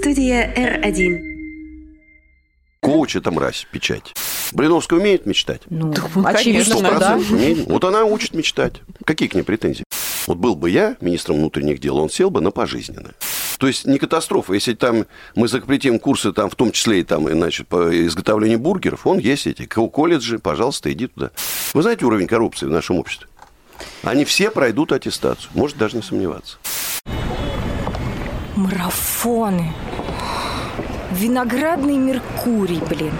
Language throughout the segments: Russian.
Студия R1. Коуч это мразь, печать. Блиновская умеет мечтать? Ну, очевидно, Сто да. процентов умеет. Вот она учит мечтать. Какие к ней претензии? Вот был бы я министром внутренних дел, он сел бы на пожизненное. То есть не катастрофа. Если там мы запретим курсы, там, в том числе и там, значит, по изготовлению бургеров, он есть эти ко- колледжи, пожалуйста, иди туда. Вы знаете уровень коррупции в нашем обществе? Они все пройдут аттестацию. Может даже не сомневаться. Марафоны. Виноградный Меркурий, блин.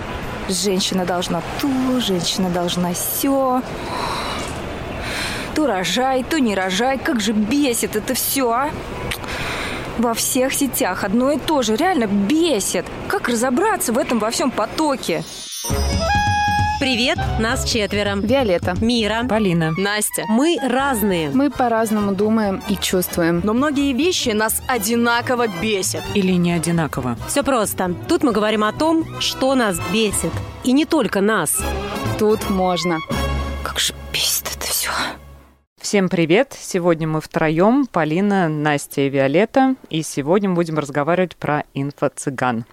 Женщина должна то, женщина должна все. То рожай, то не рожай. Как же бесит это все, а? Во всех сетях одно и то же. Реально бесит. Как разобраться в этом во всем потоке? Привет, нас четверо. Виолетта. Мира. Полина. Настя. Мы разные. Мы по-разному думаем и чувствуем. Но многие вещи нас одинаково бесят. Или не одинаково? Все просто. Тут мы говорим о том, что нас бесит. И не только нас. Тут можно. Как же бесит это все. Всем привет! Сегодня мы втроем, Полина, Настя и Виолетта, и сегодня мы будем разговаривать про инфо-цыган.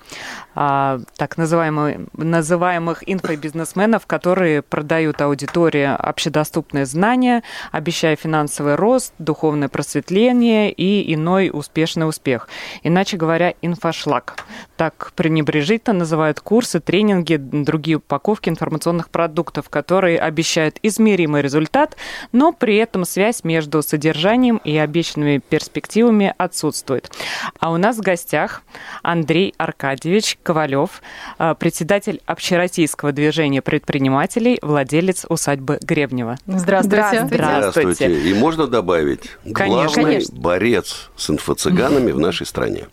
А, так называемые, называемых инфобизнесменов, которые продают аудитории общедоступные знания, обещая финансовый рост, духовное просветление и иной успешный успех. Иначе говоря, инфошлаг. Так пренебрежительно называют курсы, тренинги, другие упаковки информационных продуктов, которые обещают измеримый результат, но при этом связь между содержанием и обещанными перспективами отсутствует. А у нас в гостях Андрей Аркадьевич Ковалев, э, председатель общероссийского движения предпринимателей, владелец усадьбы Гребнева. Здравствуйте. Здравствуйте. И можно добавить, Конечно. главный Конечно. борец с инфо-цыганами в нашей стране.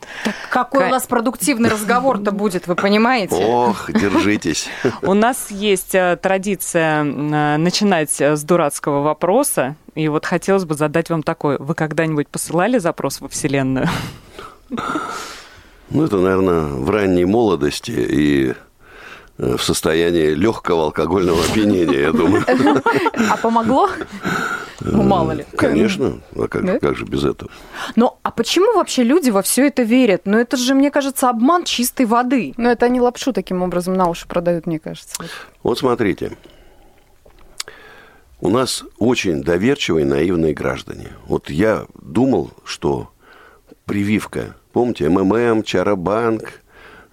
Какой Ка- у нас продуктивный разговор-то будет, вы понимаете? Ох, держитесь. У нас есть э, традиция э, начинать э, с дурацкого вопроса. И вот хотелось бы задать вам такой. Вы когда-нибудь посылали запрос во Вселенную? Ну, это, наверное, в ранней молодости и в состоянии легкого алкогольного опьянения, я думаю. А помогло? Ну, мало ли. Конечно, а как, Да? как же без этого? Ну, а почему вообще люди во все это верят? Ну, это же, мне кажется, обман чистой воды. Ну, это они лапшу таким образом на уши продают, мне кажется. Вот смотрите, у нас очень доверчивые, наивные граждане. Вот я думал, что прививка, помните, МММ, Чарабанк,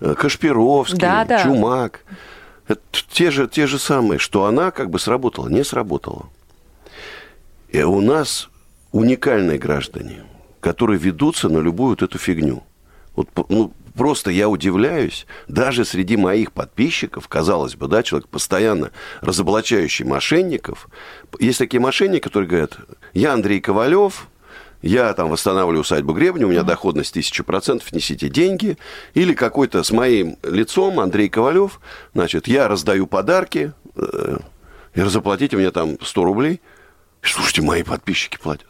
э, Кашпировский, Да, да. Чумак, это те же, те же самые, что она как бы сработала, не сработала. И у нас уникальные граждане, которые ведутся на любую вот эту фигню. Вот ну, просто я удивляюсь, даже среди моих подписчиков, казалось бы, да, человек постоянно разоблачающий мошенников. Есть такие мошенники, которые говорят, я Андрей Ковалев, я там восстанавливаю усадьбу Гребня, у меня доходность 1000%, несите деньги. Или какой-то с моим лицом, Андрей Ковалев, значит, я раздаю подарки, э, и заплатите мне там 100 рублей. Слушайте, мои подписчики платят.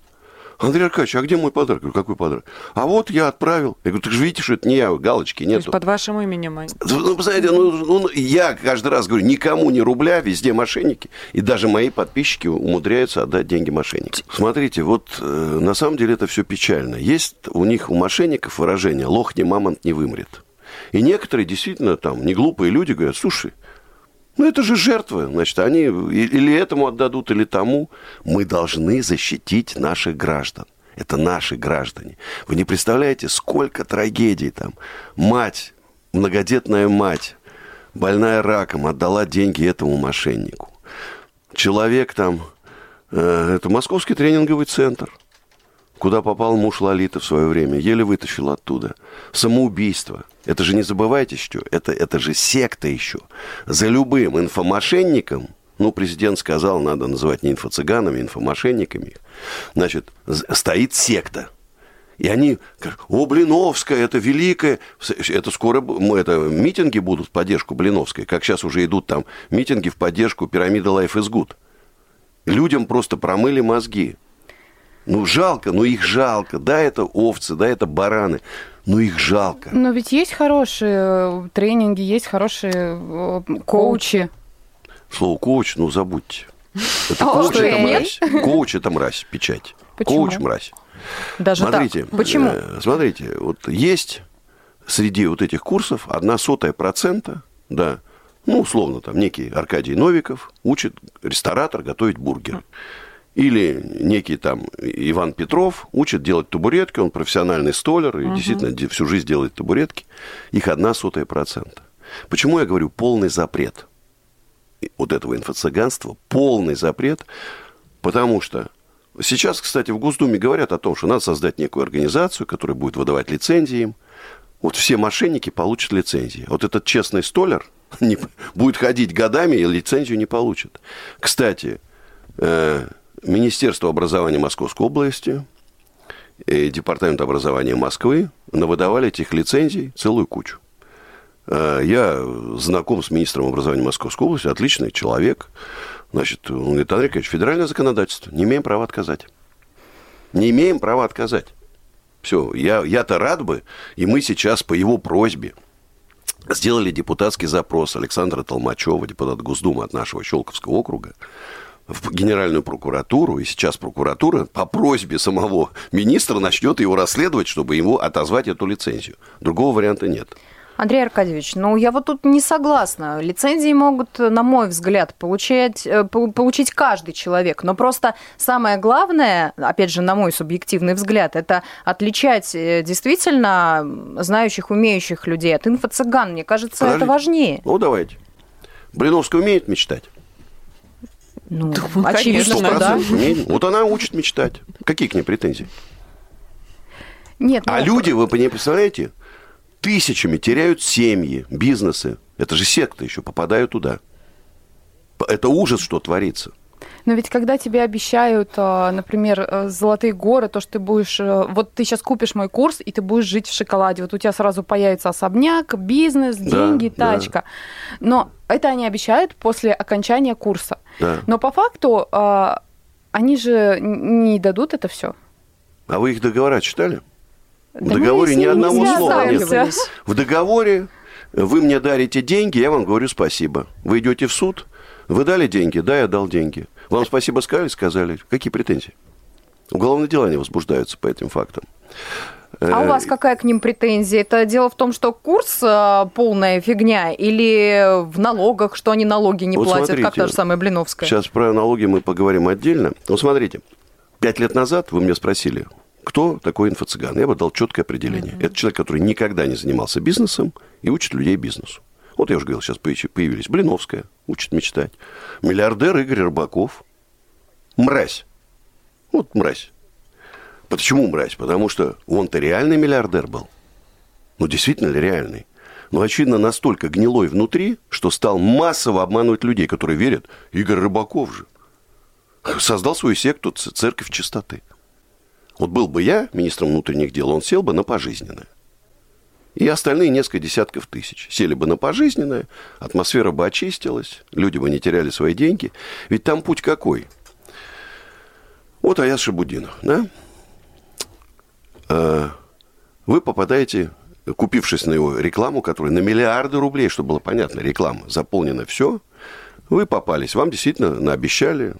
Андрей Аркадьевич, а где мой подарок? Я говорю, какой подарок? А вот я отправил. Я говорю, ты же видите, что это не я, галочки То есть нету. под вашим именем? они- Ну, знаете, ну, ну, я каждый раз говорю, никому ни рубля, везде мошенники. И даже мои подписчики умудряются отдать деньги мошенникам. Смотрите, вот э, на самом деле это все печально. Есть у них, у мошенников выражение «лох не мамонт не вымрет». И некоторые действительно там, не глупые люди говорят, слушай, ну это же жертвы, значит, они или этому отдадут, или тому. Мы должны защитить наших граждан. Это наши граждане. Вы не представляете, сколько трагедий там. Мать, многодетная мать, больная раком, отдала деньги этому мошеннику. Человек там, э, это московский тренинговый центр, куда попал муж Лолиты в свое время, еле вытащил оттуда. Самоубийство. Это же не забывайте, что это, это же секта еще. За любым инфомошенником, ну, президент сказал, надо называть не инфо-цыганами, инфомошенниками, значит, стоит секта. И они говорят, о, Блиновская, это великая, это скоро это, митинги будут в поддержку Блиновской, как сейчас уже идут там митинги в поддержку пирамиды Life is Good. Людям просто промыли мозги. Ну, жалко, ну их жалко. Да, это овцы, да, это бараны, но их жалко. Но ведь есть хорошие э, тренинги, есть хорошие э, коучи. Слово коуч, ну, забудьте. Это коуч, это мразь. Коуч, это мразь, печать. Коуч, мразь. Даже Смотрите, так. Почему? э, смотрите, вот есть среди вот этих курсов одна сотая процента, да, ну, условно, там, некий Аркадий Новиков учит ресторатор готовить бургеры. Или некий там Иван Петров учит делать табуретки, он профессиональный столер и действительно всю жизнь делает табуретки. Их одна сотая процента. Почему я говорю полный запрет вот этого инфо-цыганства, полный запрет, потому что сейчас, кстати, в Госдуме говорят о том, что надо создать некую организацию, которая будет выдавать лицензии им. Вот все мошенники получат лицензии. Вот этот честный столер не, будет ходить годами и лицензию не получит. Кстати, э, Министерство образования Московской области и Департамент образования Москвы навыдавали этих лицензий целую кучу. Э, я знаком с министром образования Московской области, отличный человек. Значит, он говорит, Андрей Николаевич, федеральное законодательство, не имеем права отказать. Не имеем права отказать. Все, я, я-то рад бы, и мы сейчас по его просьбе сделали депутатский запрос Александра Толмачева, депутат Госдумы от нашего Щелковского округа, в Генеральную прокуратуру, и сейчас прокуратура по просьбе самого министра начнет его расследовать, чтобы ему отозвать эту лицензию. Другого варианта нет. Андрей Аркадьевич, ну я вот тут не согласна. Лицензии могут, на мой взгляд, получать, э, получить каждый человек. Но просто самое главное, опять же, на мой субъективный взгляд, это отличать э, действительно знающих, умеющих людей от инфо-цыган. Мне кажется, Подожди. это важнее. Ну, давайте. Блиновская умеет мечтать? Ну, ну очевидно, что да. Вот она учит мечтать. Какие к ней претензии? Нет, а ну, люди, вы не представляете, тысячами теряют семьи, бизнесы. Это же секта еще, попадают туда. Это ужас, что творится. Но ведь когда тебе обещают, а, например, э, золотые горы, то, что ты будешь... Э, вот ты сейчас купишь мой курс, и ты будешь жить в шоколаде. Вот у тебя сразу появится особняк, бизнес, деньги, да, тачка. Да. Но это они обещают после окончания курса. Да. Но по факту они же не дадут это все. А вы их договора читали? В да договоре ни одного слова нет. В договоре вы мне дарите деньги, я вам говорю спасибо. Вы идете в суд, вы дали деньги, да, я дал деньги. Вам спасибо сказали, сказали. Какие претензии? Уголовные дела не возбуждаются по этим фактам. А у вас какая к ним претензия? Это дело в том, что курс э, полная фигня или в налогах, что они налоги не вот платят, смотрите, как та же самая Блиновская? Сейчас про налоги мы поговорим отдельно. Вот смотрите, пять лет назад вы мне спросили, кто такой инфо-цыган? Я бы дал четкое определение. Mm-hmm. Это человек, который никогда не занимался бизнесом и учит людей бизнесу. Вот я уже говорил, сейчас появились. Блиновская учит мечтать. Миллиардер Игорь Рыбаков. Мразь. Вот мразь. Почему мразь? Потому что он-то реальный миллиардер был. Ну, действительно ли реальный? Но, очевидно, настолько гнилой внутри, что стал массово обманывать людей, которые верят. Игорь Рыбаков же создал свою секту «Церковь чистоты». Вот был бы я министром внутренних дел, он сел бы на пожизненное. И остальные несколько десятков тысяч. Сели бы на пожизненное, атмосфера бы очистилась, люди бы не теряли свои деньги. Ведь там путь какой? Вот Аяс Шабудинов, да? А, вы попадаете, купившись на его рекламу, которая на миллиарды рублей, чтобы было понятно, реклама, заполнено все, вы попались, вам действительно наобещали,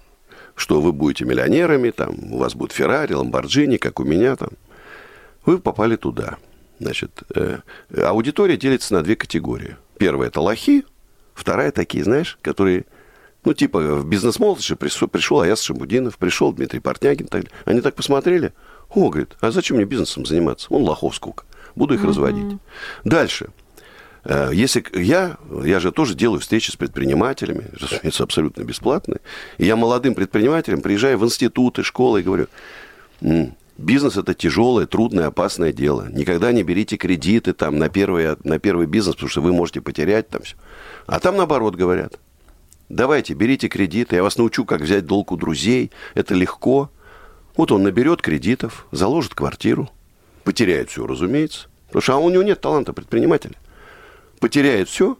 что вы будете миллионерами, там, у вас будет Феррари, Ламборджини, как у меня там. Вы попали туда. Значит, э, аудитория делится на две категории. Первая – это лохи, вторая – такие, знаешь, которые, ну, типа, в бизнес-молодежи пришел, пришел Аяс Шамбудинов, пришел Дмитрий Портнягин. Так, они так посмотрели, о, говорит, а зачем мне бизнесом заниматься? Он лохов сколько, буду их mm-hmm. разводить. Дальше – Э, если я, я же тоже делаю встречи с предпринимателями, разумеется, абсолютно бесплатные, и я молодым предпринимателям приезжаю в институты, школы и говорю, бизнес это тяжелое, трудное, опасное дело. Никогда не берите кредиты там на первый, на первый бизнес, потому что вы можете потерять там все. А там наоборот говорят, давайте, берите кредиты, я вас научу, как взять долг у друзей, это легко. Вот он наберет кредитов, заложит квартиру, потеряет все, разумеется, потому что а у него нет таланта предпринимателя потеряет все,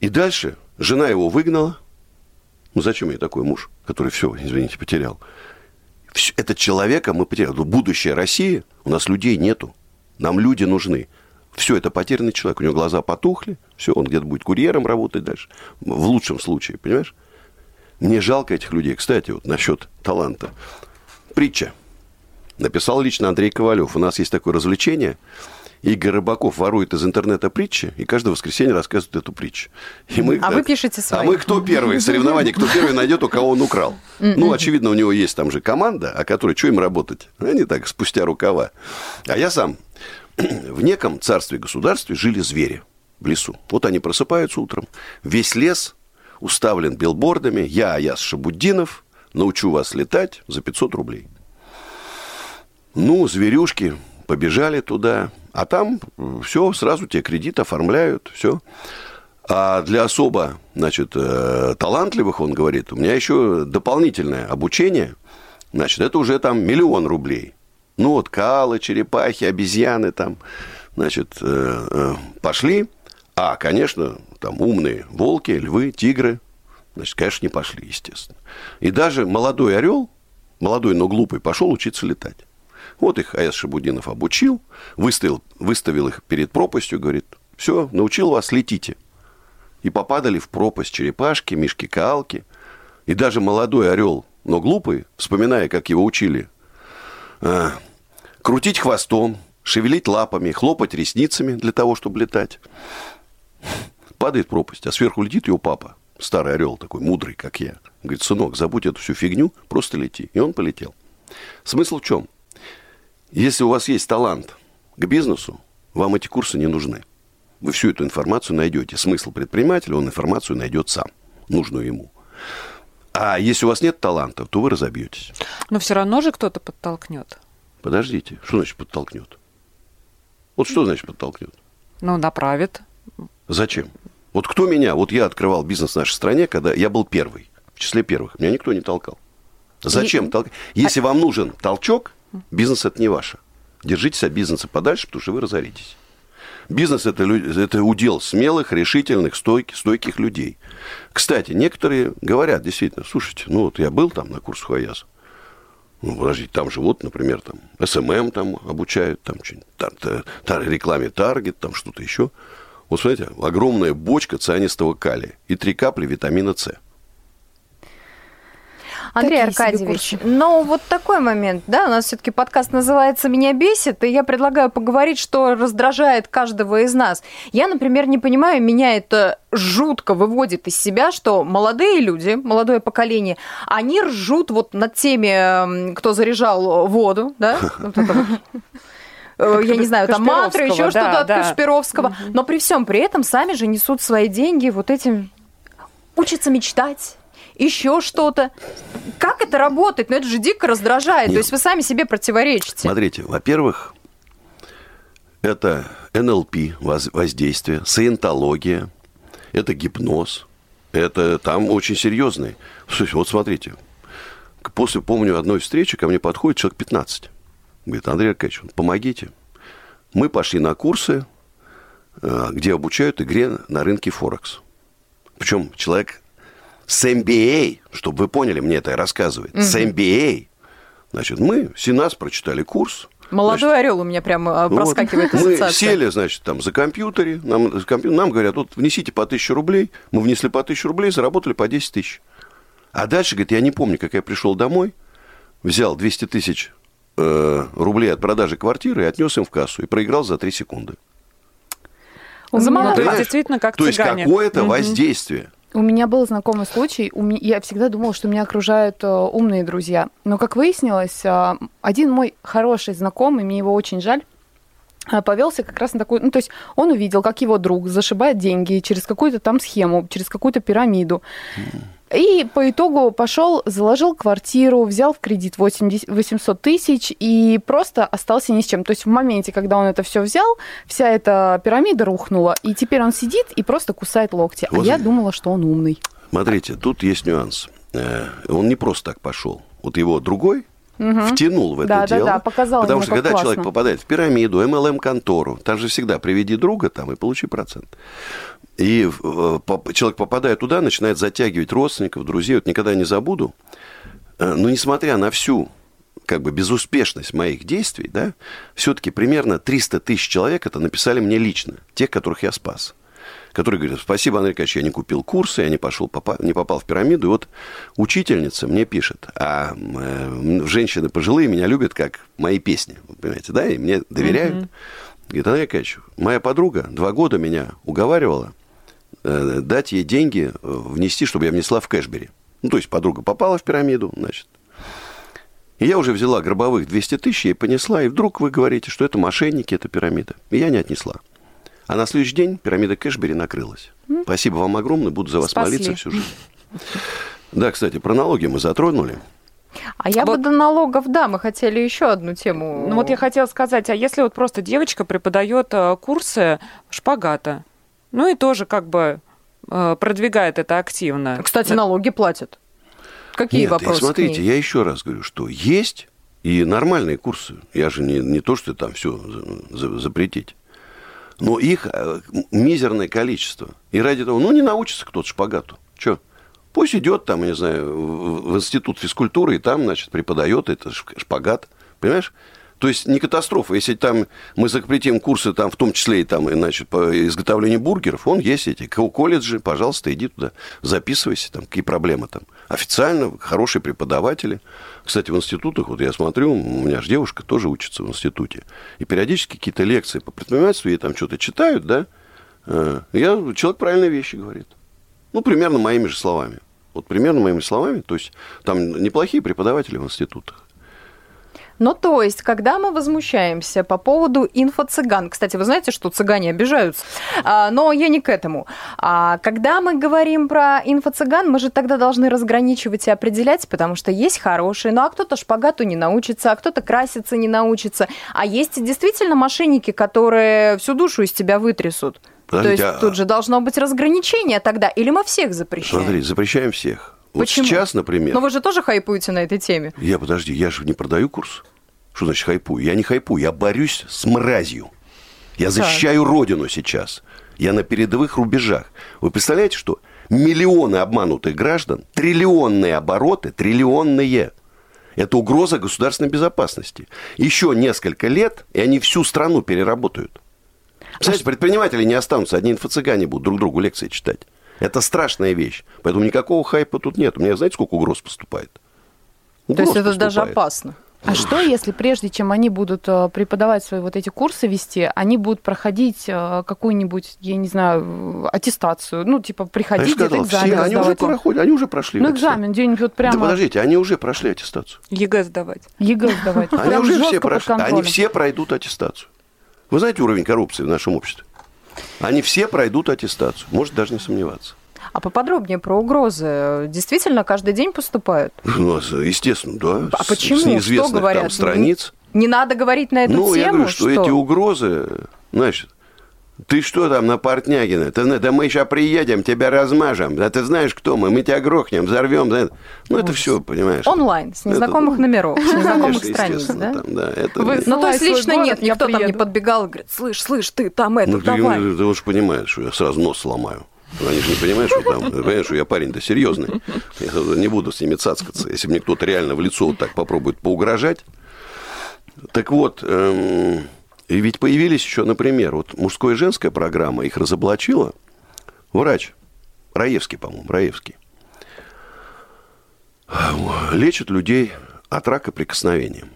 и дальше жена его выгнала. Ну, зачем ей такой муж, который все, извините, потерял? Этот человека мы потеряли. Ну, будущее России, у нас людей нету. Нам люди нужны. Все, это потерянный человек. У него глаза потухли. Все, он где-то будет курьером работать дальше. В лучшем случае, понимаешь? Мне жалко этих людей. Кстати, вот насчет таланта. Притча. Написал лично Андрей Ковалев. У нас есть такое развлечение – Игорь Рыбаков ворует из интернета притчи, и каждое воскресенье рассказывает эту притчу. И мы, а да, вы пишете свои. А мы кто первый? Соревнование, кто первый найдет, у кого он украл. Ну, очевидно, у него есть там же команда, о которой что им работать? Они так, спустя рукава. А я сам. В неком царстве-государстве жили звери в лесу. Вот они просыпаются утром. Весь лес уставлен билбордами. Я, Аяс Шабуддинов, научу вас летать за 500 рублей. Ну, зверюшки побежали туда, а там все, сразу тебе кредит оформляют, все. А для особо, значит, э, талантливых, он говорит, у меня еще дополнительное обучение, значит, это уже там миллион рублей. Ну, вот калы, черепахи, обезьяны там, значит, э, э, пошли. А, конечно, там умные волки, львы, тигры, значит, конечно, не пошли, естественно. И даже молодой орел, молодой, но глупый, пошел учиться летать. Вот их А.С. Шабудинов обучил, выставил, выставил их перед пропастью, говорит, все, научил вас, летите. И попадали в пропасть черепашки, мишки-каалки. И даже молодой орел, но глупый, вспоминая, как его учили, а, крутить хвостом, шевелить лапами, хлопать ресницами для того, чтобы летать. Падает пропасть, а сверху летит его папа, старый орел такой, мудрый, как я. Говорит, сынок, забудь эту всю фигню, просто лети. И он полетел. Смысл в чем? Если у вас есть талант к бизнесу, вам эти курсы не нужны. Вы всю эту информацию найдете. Смысл предпринимателя, он информацию найдет сам, нужную ему. А если у вас нет таланта, то вы разобьетесь. Но все равно же кто-то подтолкнет. Подождите, что значит подтолкнет? Вот что значит подтолкнет? Ну, направит. Зачем? Вот кто меня, вот я открывал бизнес в нашей стране, когда я был первый, в числе первых, меня никто не толкал. Зачем И... толкать? Если а... вам нужен толчок, Бизнес это не ваше. Держитесь от бизнеса подальше, потому что вы разоритесь. Бизнес это, это удел смелых, решительных, стойких, стойких людей. Кстати, некоторые говорят действительно, слушайте, ну вот я был там на курсах Аяза, ну, подождите, там же вот, например, там SMM там обучают, там что-нибудь, рекламе таргет, там что-то еще. Вот смотрите, огромная бочка цианистого калия и три капли витамина С. Андрей Такие Аркадьевич, но вот такой момент, да, у нас все-таки подкаст называется «Меня бесит», и я предлагаю поговорить, что раздражает каждого из нас. Я, например, не понимаю, меня это жутко выводит из себя, что молодые люди, молодое поколение, они ржут вот над теми, кто заряжал воду, да, э, я не знаю, там мантры, еще что-то от Кашпировского. Но при всем при этом сами же несут свои деньги вот этим учатся мечтать еще что-то. Как это работает? Ну, это же дико раздражает. Нет. То есть вы сами себе противоречите. Смотрите, во-первых, это НЛП, воздействие, саентология, это гипноз, это там очень серьезный. Вот смотрите, после, помню, одной встречи ко мне подходит человек 15. Говорит, Андрей Аркадьевич, помогите. Мы пошли на курсы, э, где обучают игре на рынке Форекс. Причем человек с MBA, чтобы вы поняли, мне это рассказывает, угу. с MBA. Значит, мы, Синас, прочитали курс. Молодой значит, орел у меня прямо ну проскакивает вот, Мы сели, значит, там за компьютере, нам, за компьютер, нам говорят, вот внесите по тысяче рублей. Мы внесли по тысяче рублей, заработали по 10 тысяч. А дальше, говорит, я не помню, как я пришел домой, взял 200 тысяч э, рублей от продажи квартиры и отнес им в кассу и проиграл за 3 секунды. За ну, действительно как То есть какое-то угу. воздействие. У меня был знакомый случай. У меня, я всегда думала, что меня окружают э, умные друзья. Но, как выяснилось, э, один мой хороший знакомый, мне его очень жаль, э, повелся как раз на такую... Ну, то есть он увидел, как его друг зашибает деньги через какую-то там схему, через какую-то пирамиду. И по итогу пошел, заложил квартиру, взял в кредит 80, 800 тысяч и просто остался ни с чем. То есть в моменте, когда он это все взял, вся эта пирамида рухнула, и теперь он сидит и просто кусает локти. Вот. А я думала, что он умный. Смотрите, тут есть нюанс. Э, он не просто так пошел. Вот его другой угу. втянул в это да, дело. Да, да, показал потому что когда классно. человек попадает в пирамиду, MLM-контору, там же всегда приведи друга там и получи процент. И э, человек, попадая туда, начинает затягивать родственников, друзей. Вот никогда не забуду. Э, но несмотря на всю как бы безуспешность моих действий, да, все-таки примерно 300 тысяч человек это написали мне лично, тех, которых я спас. Которые говорят, спасибо, Андрей Ильич, я не купил курсы, я не, пошел, попал, не попал в пирамиду. И вот учительница мне пишет, а э, женщины пожилые меня любят как мои песни, вы понимаете, да, и мне доверяют. Mm-hmm. Говорит, Андрей Аркадьевич, моя подруга два года меня уговаривала э, дать ей деньги, э, внести, чтобы я внесла в кэшбери. Ну, то есть подруга попала в пирамиду, значит. И я уже взяла гробовых 200 тысяч и понесла, и вдруг вы говорите, что это мошенники, это пирамида. И я не отнесла. А на следующий день пирамида Кэшбери накрылась. Спасибо вам огромное, буду за вас Спасли. молиться всю жизнь. Да, кстати, про налоги мы затронули. А я Вот- бы до налогов, да, мы хотели еще одну тему. Ну вот я хотела сказать, а если вот просто девочка преподает э, курсы шпагата, ну и тоже как бы э, продвигает это активно. Кстати, налоги платят. Какие Нет, и вопросы? к смотрите, ней? я еще раз говорю, что есть и нормальные курсы. Я же не, не то, что там все запретить. Но их э, мизерное количество. И ради того, ну, не научится кто-то шпагату. Че? Пусть идет там, я не знаю, в институт физкультуры, и там, значит, преподает это шпагат. Понимаешь? То есть не катастрофа. Если там мы запретим курсы, там, в том числе и там, значит, по изготовлению бургеров, он есть эти. ко- Колледжи, пожалуйста, иди туда, записывайся, там, какие проблемы там. Официально хорошие преподаватели. Кстати, в институтах, вот я смотрю, у меня же девушка тоже учится в институте. И периодически какие-то лекции по предпринимательству, ей там что-то читают, да, Э, я, человек правильные вещи говорит. Ну, примерно моими же словами. Вот примерно моими словами. То есть там неплохие преподаватели в институтах. Ну, то есть, когда мы возмущаемся по поводу инфо-цыган, кстати, вы знаете, что цыгане обижаются, А, но я не к этому. А, когда мы говорим про инфо-цыган, мы же тогда должны разграничивать и определять, потому что есть хорошие, ну а кто-то шпагату не научится, а кто-то краситься не научится, а есть действительно мошенники, которые всю душу из тебя вытрясут. Подождите, то есть а- тут же должно быть разграничение тогда, или мы всех запрещаем? Смотри, запрещаем всех. Вот Почему? сейчас, например... Но вы же тоже хайпуете на этой теме. Я, подожди, я же не продаю курс. Что значит хайпую? Я не хайпую, я борюсь с мразью. Я защищаю родину сейчас. Я на передовых рубежах. Вы представляете, что миллионы обманутых граждан, триллионные обороты, триллионные. Это угроза государственной безопасности. Еще несколько лет, и они всю страну переработают. Представляете, предприниматели не останутся, одни инфо-цыгане будут друг другу лекции читать. Это страшная вещь. Поэтому никакого хайпа тут нет. У меня, знаете, сколько угроз поступает? То есть Угроз это даже поступает. опасно. А что, если прежде чем они будут э, преподавать свои вот эти курсы вести, они будут проходить э, какую-нибудь, я не знаю, э, аттестацию, ну, типа, я приходить, же сказал, экзамен все, они уже проходят, они уже прошли. Ну, экзамен где-нибудь вот прямо Да подождите, они уже прошли аттестацию. ЕГЭ сдавать. ЕГЭ сдавать. Они уже все прошли. Они все пройдут аттестацию. Вы знаете уровень коррупции в нашем обществе? Они все пройдут аттестацию. Можете даже не сомневаться. А поподробнее про угрозы. Действительно, каждый день поступают? Ну, естественно, да. А с- почему? С неизвестных Что говорят? там страниц. Не надо говорить на эту Ну, тему? я говорю, что, эти угрозы, значит, ты что там на Портнягина? Ты, да мы сейчас приедем, тебя размажем. Да ты знаешь, кто мы? Мы тебя грохнем, взорвем. да. Ну, это все, понимаешь. Онлайн, с Это- незнакомых номеров, с незнакомых страниц, естественно, да? там, да, это... Вы- Ну, то есть лично город, нет, никто там не приеду. подбегал и говорит, слышь, слышь, ты там это, Ну, ты, давай. ну, ты уж понимаешь, что я сразу нос сломаю. Они же не понимают, что там, понимаешь, что я парень-то серьезный. Я не буду с ними цацкаться. Если мне кто-то реально в лицо вот так попробует поугрожать. Так вот, эм, и ведь появились еще, например, вот мужская и женская программа, их разоблачила врач, Раевский, по-моему, Раевский. Лечит людей от рака прикосновением.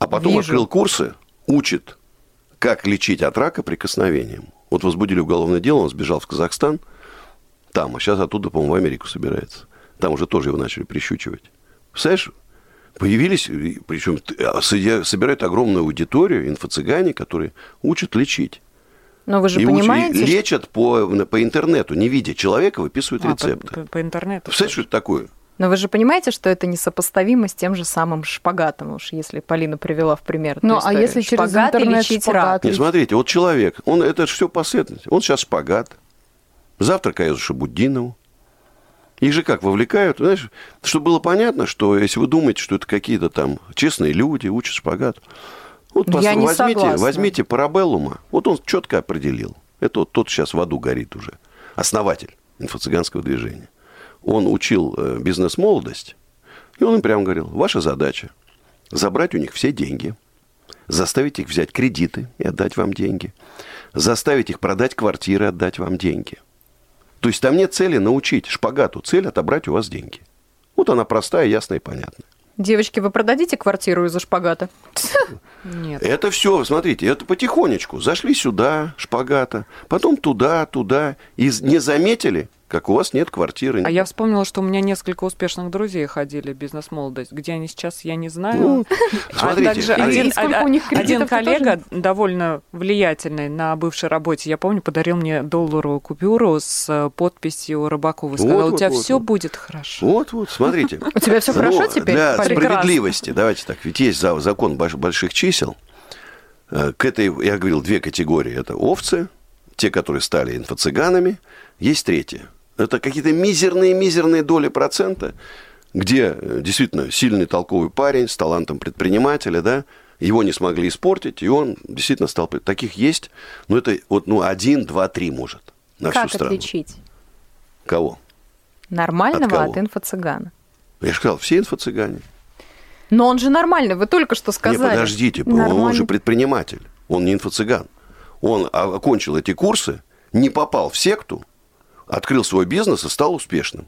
А потом Вижу. открыл курсы, учит, как лечить от рака прикосновением. Вот возбудили уголовное дело, он сбежал в Казахстан, там, а сейчас оттуда, по-моему, в Америку собирается. Там уже тоже его начали прищучивать. Представляешь, появились, причем соедя- собирают огромную аудиторию, инфо-цыгане, которые учат лечить. Но вы же и понимаете, что- лечат по, по интернету, не видя человека, выписывают А, рецепты. по- по интернету. Представляешь, что это такое? но вы же понимаете, что это несопоставимо с тем же самым шпагатом, уж если Полина привела в пример. Ну, а если через Шпагат и интернет лечить шпагат? рак? Не, смотрите, вот человек, он, это все последовательность. Он сейчас шпагат, завтра Каязу Шабуддинову. Их же как вовлекают, знаешь, чтобы было понятно, что если вы думаете, что это какие-то там честные люди, учат шпагат, вот Я пос- не возьмите, согласна. возьмите Парабеллума, вот он четко определил. Это вот тот сейчас в аду горит уже. Основатель инфо-цыганского движения. Он учил э, бизнес-молодость, и он им прямо говорил, ваша задача забрать у них все деньги, заставить их взять кредиты и отдать вам деньги, заставить их продать квартиры и отдать вам деньги. То есть там нет цели научить шпагату, цель отобрать у вас деньги. Вот она простая, ясная и понятная. Девочки, вы продадите квартиру из-за шпагата? Нет. Это все, смотрите, это потихонечку. Зашли сюда, шпагата, потом туда, туда. И не заметили, как у вас нет квартиры. А я вспомнила, что у меня несколько успешных друзей ходили бизнес-молодость. Где они сейчас, я не знаю. Ну, А смотрите, также один, а- у них один кредитов, ты коллега, довольно влиятельный на бывшей работе, я помню, подарил мне долларовую купюру с э, подписью Рыбакова. Вот, Сказал, у тебя вот, все вот. будет хорошо. Вот, вот, смотрите. У тебя все хорошо теперь? Для справедливости, давайте так, ведь есть за- закон больш- больших чисел. Э, К этой, я говорил, две категории. Это овцы, те, которые стали инфо-цыганами. Есть третья. Это какие-то мизерные-мизерные доли процента, где э, действительно сильный толковый парень с талантом предпринимателя, да, его не смогли испортить, и он действительно стал... Таких есть, но это вот, ну, один, два, три может на Как всю страну. отличить Кого? нормального От кого? от, инфо-цыгана? Я же сказал, все инфо-цыгане. Но он же нормальный, вы только что сказали. Не, подождите, он Нормально. же предприниматель, он не инфо-цыган. Он а, окончил эти курсы, не попал в секту, открыл свой бизнес и стал успешным.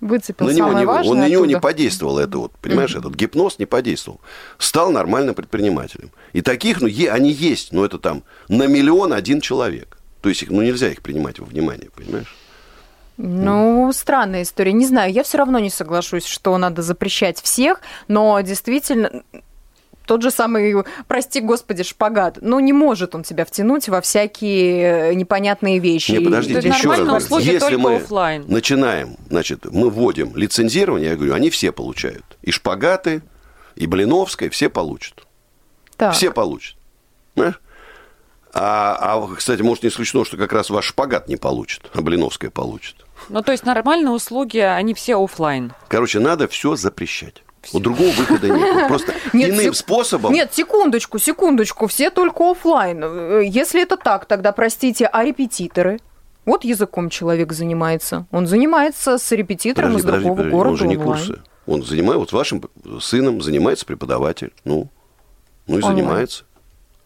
Выцепил На него самое не, важное он на него не подействовал это вот, понимаешь, этот гипноз не подействовал. Стал нормальным предпринимателем. И таких, ну, е- они есть, но это там на миллион один человек. То есть их, ну, нельзя их принимать во внимание, понимаешь? Ну, странная история. Не знаю, я все равно не соглашусь, что надо запрещать всех, но действительно тот же самый, прости господи, шпагат. Ну, не может он тебя втянуть во всякие непонятные вещи. Не, подождите, еще раз говорю, если мы оффлайн. начинаем, значит, мы вводим лицензирование, я говорю, они все получают. И шпагаты, и Блиновская, все получат. Так. Все получат. А, а, кстати, может, не исключено, что как раз ваш шпагат не получит, а Блиновская получит. Ну, то есть нормальные услуги, они все оффлайн. Короче, надо все запрещать. У другого выхода нет. Просто Нет, иным сек- способом. Нет, секундочку, секундочку, все только оффлайн. Э, Если это так, тогда, простите, а репетиторы? Вот языком человек занимается. Он занимается с репетитором Подожди, из подожди, другого подожди, города он же не онлайн. курсы. Он занимается, вот вашим сыном занимается преподаватель. Ну, ну и Онлайн. занимается.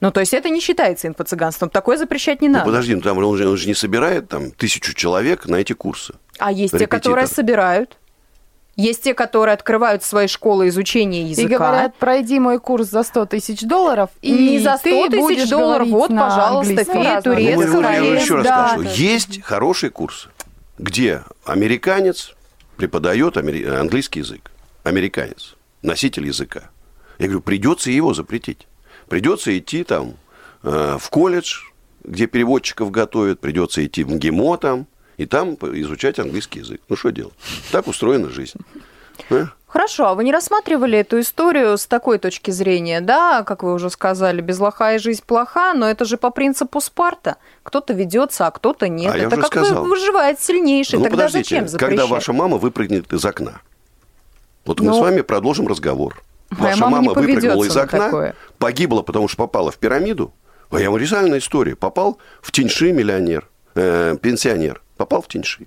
Ну, то есть это не считается инфо-цыганством. Такое запрещать не Ну, надо. подожди, ну, там он же, он же не собирает там тысячу человек на эти курсы. А есть те, Репетитор. которые собирают. Есть те, которые открывают свои школы изучения И языка. говорят, пройди мой курс за 100 тысяч долларов, и не за 100 ты тысяч долларов, говорить вот, на пожалуйста, английском. фея Ну, Ну, я еще раз да, скажу, да. есть хорошие курсы, где американец преподает английский язык. Американец, носитель языка. Я говорю, придется его запретить. Придется идти там э, в колледж, где переводчиков готовят, придется идти в МГИМО там, и там изучать английский язык. Ну, что делать? Так устроена жизнь. А? Хорошо, а вы не рассматривали эту историю с такой точки зрения, да, как вы уже сказали, без лоха и жизнь плоха, но это же по принципу Спарта. Кто-то ведется, а кто-то нет. А я это уже как сказал. вы выживает сильнейший. Ну, Тогда подождите, зачем запрещать? когда ваша мама выпрыгнет из окна? Вот мы Ну, с вами продолжим разговор. моя Ваша мама мама выпрыгнула из на окна, такое. погибла, потому что попала в пирамиду. А я вам реальная история. Попал в Тиньши миллионер, э, пенсионер. Попал в Тиньши.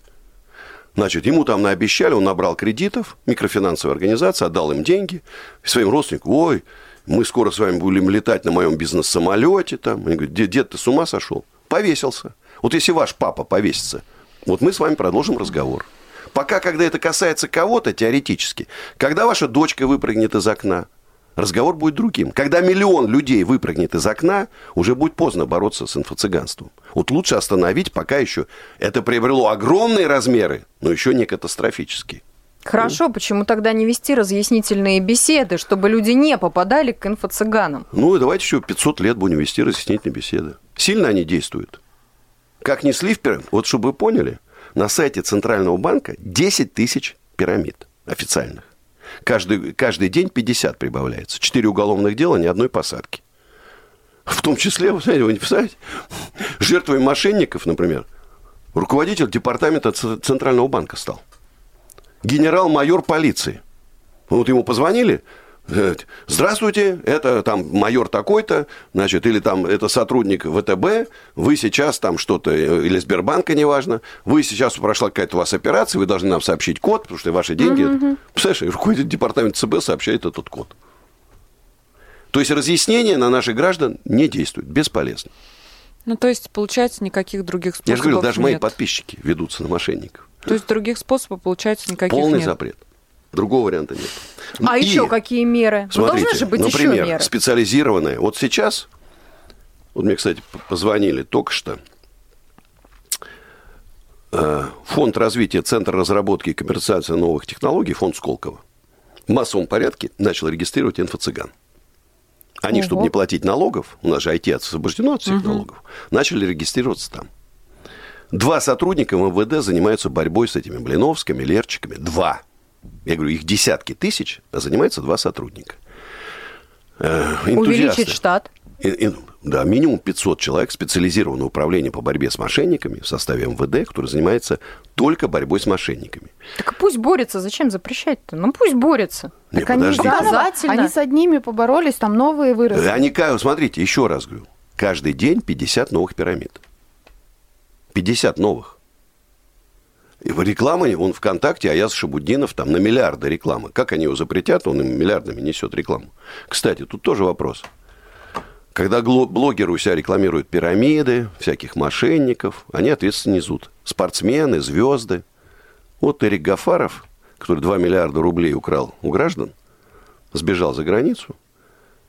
Значит, ему там наобещали, он набрал кредитов, микрофинансовая организация, отдал им деньги, своим родственникам, ой, мы скоро с вами будем летать на моем бизнес-самолете. Там. Они говорят, дед, ты с ума сошел? Повесился. Вот если ваш папа повесится, вот мы с вами продолжим разговор. Пока, когда это касается кого-то, теоретически, когда ваша дочка выпрыгнет из окна, разговор будет другим. Когда миллион людей выпрыгнет из окна, уже будет поздно бороться с инфо-цыганством. Вот лучше остановить, пока еще это приобрело огромные размеры, но еще не катастрофические. Хорошо, почему тогда не вести разъяснительные беседы, чтобы люди не попадали к инфо-цыганам? Ну и давайте еще 500 лет будем вести разъяснительные беседы. Сильно они действуют. Как несли в пирамид. Вот чтобы вы поняли, на сайте Центрального банка 10 тысяч пирамид официальных. Каждый, каждый день 50 прибавляется. Четыре уголовных дела, ни одной посадки. В том числе, вы знаете, вы не представляете, жертвой мошенников, например, руководитель департамента Центрального банка стал. Генерал-майор полиции. Вот ему позвонили, здравствуйте, это там майор такой-то, значит, или там это сотрудник ВТБ, вы сейчас там что-то, э, или Сбербанка, неважно, вы сейчас прошла какая-то у вас операция, вы должны нам сообщить код, потому что ваши деньги... Представляешь, руководитель департамента ЦБ сообщает этот код. То есть разъяснения на наших граждан не действуют, бесполезно. Ну, то есть, получается, никаких других способов Я же говорил, даже мои нет. подписчики ведутся на мошенников. То есть, других способов, получается, никаких Полный нет. запрет. Другого варианта нет. А И, еще какие меры? Ну, Смотрите, должны же быть например, еще меры. специализированные. Вот сейчас, вот мне, кстати, позвонили только что, э, Фонд развития Центра разработки и коммерциализации новых технологий, фонд Сколково, в массовом порядке начал регистрировать инфо-цыган. Они, Ого. чтобы не платить налогов, у нас же IT освобождено от всех налогов, начали регистрироваться там. Два сотрудника МВД занимаются борьбой с этими Блиновскими, Лерчиками. Два. Я говорю, их десятки тысяч, а занимаются два сотрудника. Э, энтузиасты. Увеличить штат. И- и- да, минимум 500 человек специализированное управление по борьбе с мошенниками в составе МВД, который занимается только борьбой с мошенниками. Так пусть борется, зачем запрещать-то? Ну пусть борется. Не, Так они подождите. заново, Показательно. они с одними поборолись, там новые выросли. Они, смотрите, еще раз говорю, каждый день 50 новых пирамид. 50 новых. И в рекламе, он ВКонтакте, Аяз Шабудинов, там на миллиарды рекламы. Как они его запретят, он им миллиардами несет рекламу. Кстати, тут тоже вопрос. Когда блогеры у себя рекламируют пирамиды, всяких мошенников, они ответственно несут. Спортсмены, звезды. Вот Эрик Гафаров, который 2 миллиарда рублей украл у граждан, сбежал за границу.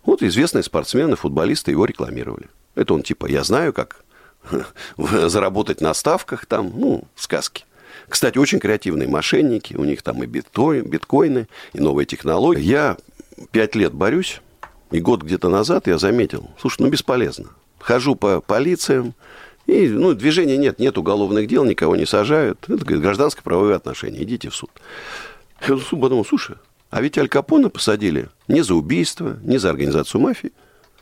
Вот известные спортсмены, футболисты его рекламировали. Это он типа, я знаю, как заработать на ставках там, ну, сказки. Кстати, очень креативные мошенники, у них там и биткоин, биткоины, и новые технологии. Я пять лет борюсь, и год где-то назад я заметил, слушай, ну бесполезно. Хожу по полициям, и ну, движения нет, нет уголовных дел, никого не сажают. Это гражданско-правовые отношения, идите в суд. Я подумал, слушай, а ведь Аль Капоне посадили не за убийство, не за организацию мафии,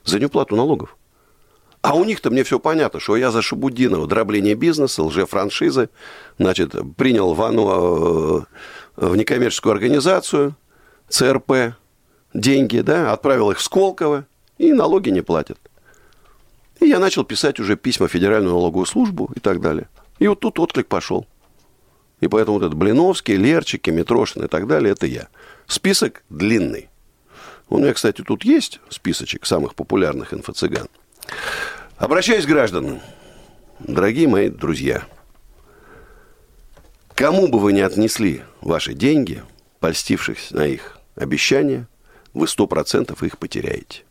за неуплату налогов. А у них-то мне все понятно, что я за Шабудинова, дробление бизнеса, лжефраншизы, значит, принял ванну э, в некоммерческую организацию, ЦРП, деньги, да, отправил их в Сколково, и налоги не платят. И я начал писать уже письма в Федеральную налоговую службу и так далее. И вот тут отклик пошел. И поэтому вот этот Блиновский, Лерчики, Митрошин и так далее, это я. Список длинный. У меня, кстати, тут есть списочек самых популярных инфо-цыган. Обращаюсь к гражданам. Дорогие мои друзья, кому бы вы ни отнесли ваши деньги, польстившись на их обещания, вы сто процентов их потеряете.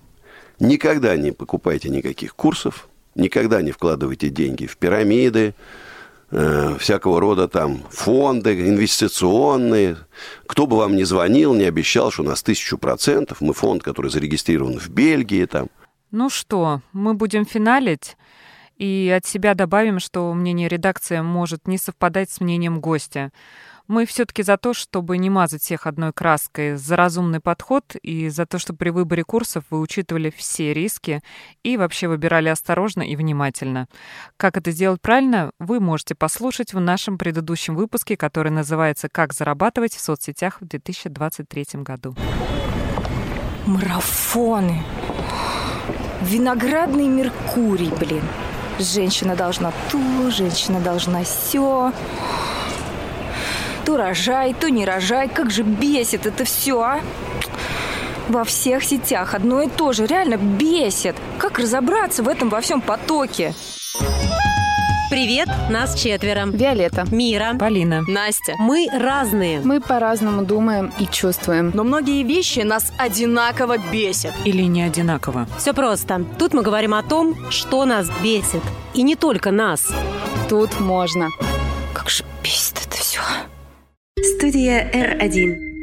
Никогда не покупайте никаких курсов, никогда не вкладывайте деньги в пирамиды, э, всякого рода там фонды инвестиционные. Кто бы вам ни звонил, не обещал, что у нас тысячу процентов. Мы фонд, который зарегистрирован в Бельгии там. Ну что, мы будем финалить. И от себя добавим, что мнение редакции может не совпадать с мнением гостя. Мы все-таки за то, чтобы не мазать всех одной краской, за разумный подход и за то, чтобы при выборе курсов вы учитывали все риски и вообще выбирали осторожно и внимательно. Как это сделать правильно, вы можете послушать в нашем предыдущем выпуске, который называется «Как зарабатывать в соцсетях в 2023 году». Марафоны. Виноградный Меркурий, блин. Женщина должна то, женщина должна все. То рожай, то не рожай. Как же бесит это все, а? Во всех сетях одно и то же. Реально бесит. Как разобраться в этом во всем потоке? Привет, нас четверо. Виолетта. Мира. Полина. Настя. Мы разные. Мы по-разному думаем и чувствуем. Но многие вещи нас одинаково бесят. Или не одинаково. Все просто. Тут мы говорим о том, что нас бесит. И не только нас. Тут можно. Как же бесит это все. Студия R1.